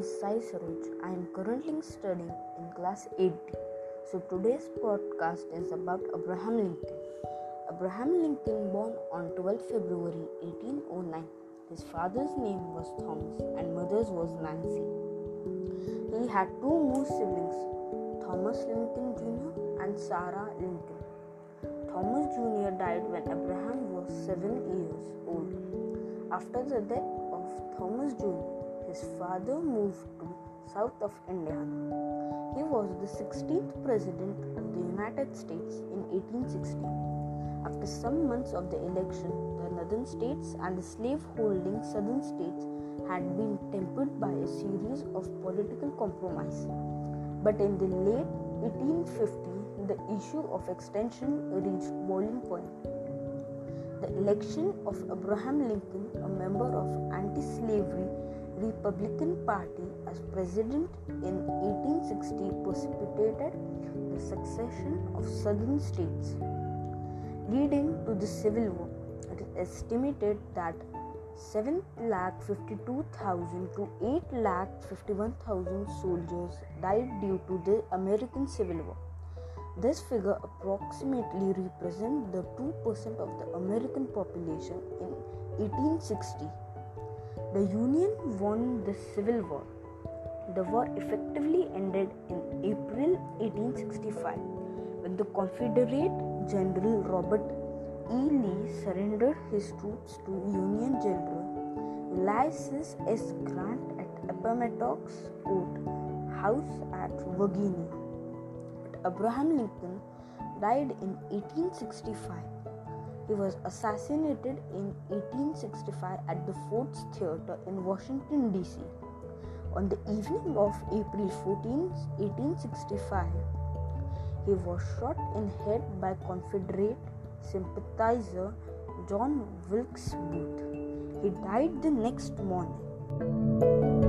is Sai Saroj. I am currently studying in class 8D. So today's podcast is about Abraham Lincoln. Abraham Lincoln born on 12 February 1809. His father's name was Thomas and mother's was Nancy. He had two more siblings, Thomas Lincoln Jr. and Sarah Lincoln. Thomas Jr. died when Abraham was 7 years old. After the death Thomas Jr., his father moved to south of India. He was the 16th president of the United States in 1860. After some months of the election, the northern states and the slave-holding southern states had been tempered by a series of political compromise. But in the late 1850, the issue of extension reached boiling point. The election of Abraham Lincoln, a member of anti-slavery Republican Party as president in 1860 precipitated the succession of southern states, leading to the Civil War. It is estimated that 7,52,000 to 8,51,000 soldiers died due to the American Civil War. This figure approximately represents the 2% of the American population in 1860. The Union won the Civil War. The war effectively ended in April 1865 when the Confederate General Robert E. Lee surrendered his troops to Union General Ulysses S. Grant at Appomattox Court House at Virginia. Abraham Lincoln died in 1865 he was assassinated in 1865 at the Ford's Theater in Washington, D.C. On the evening of April 14, 1865, he was shot in the head by Confederate sympathizer John Wilkes Booth. He died the next morning.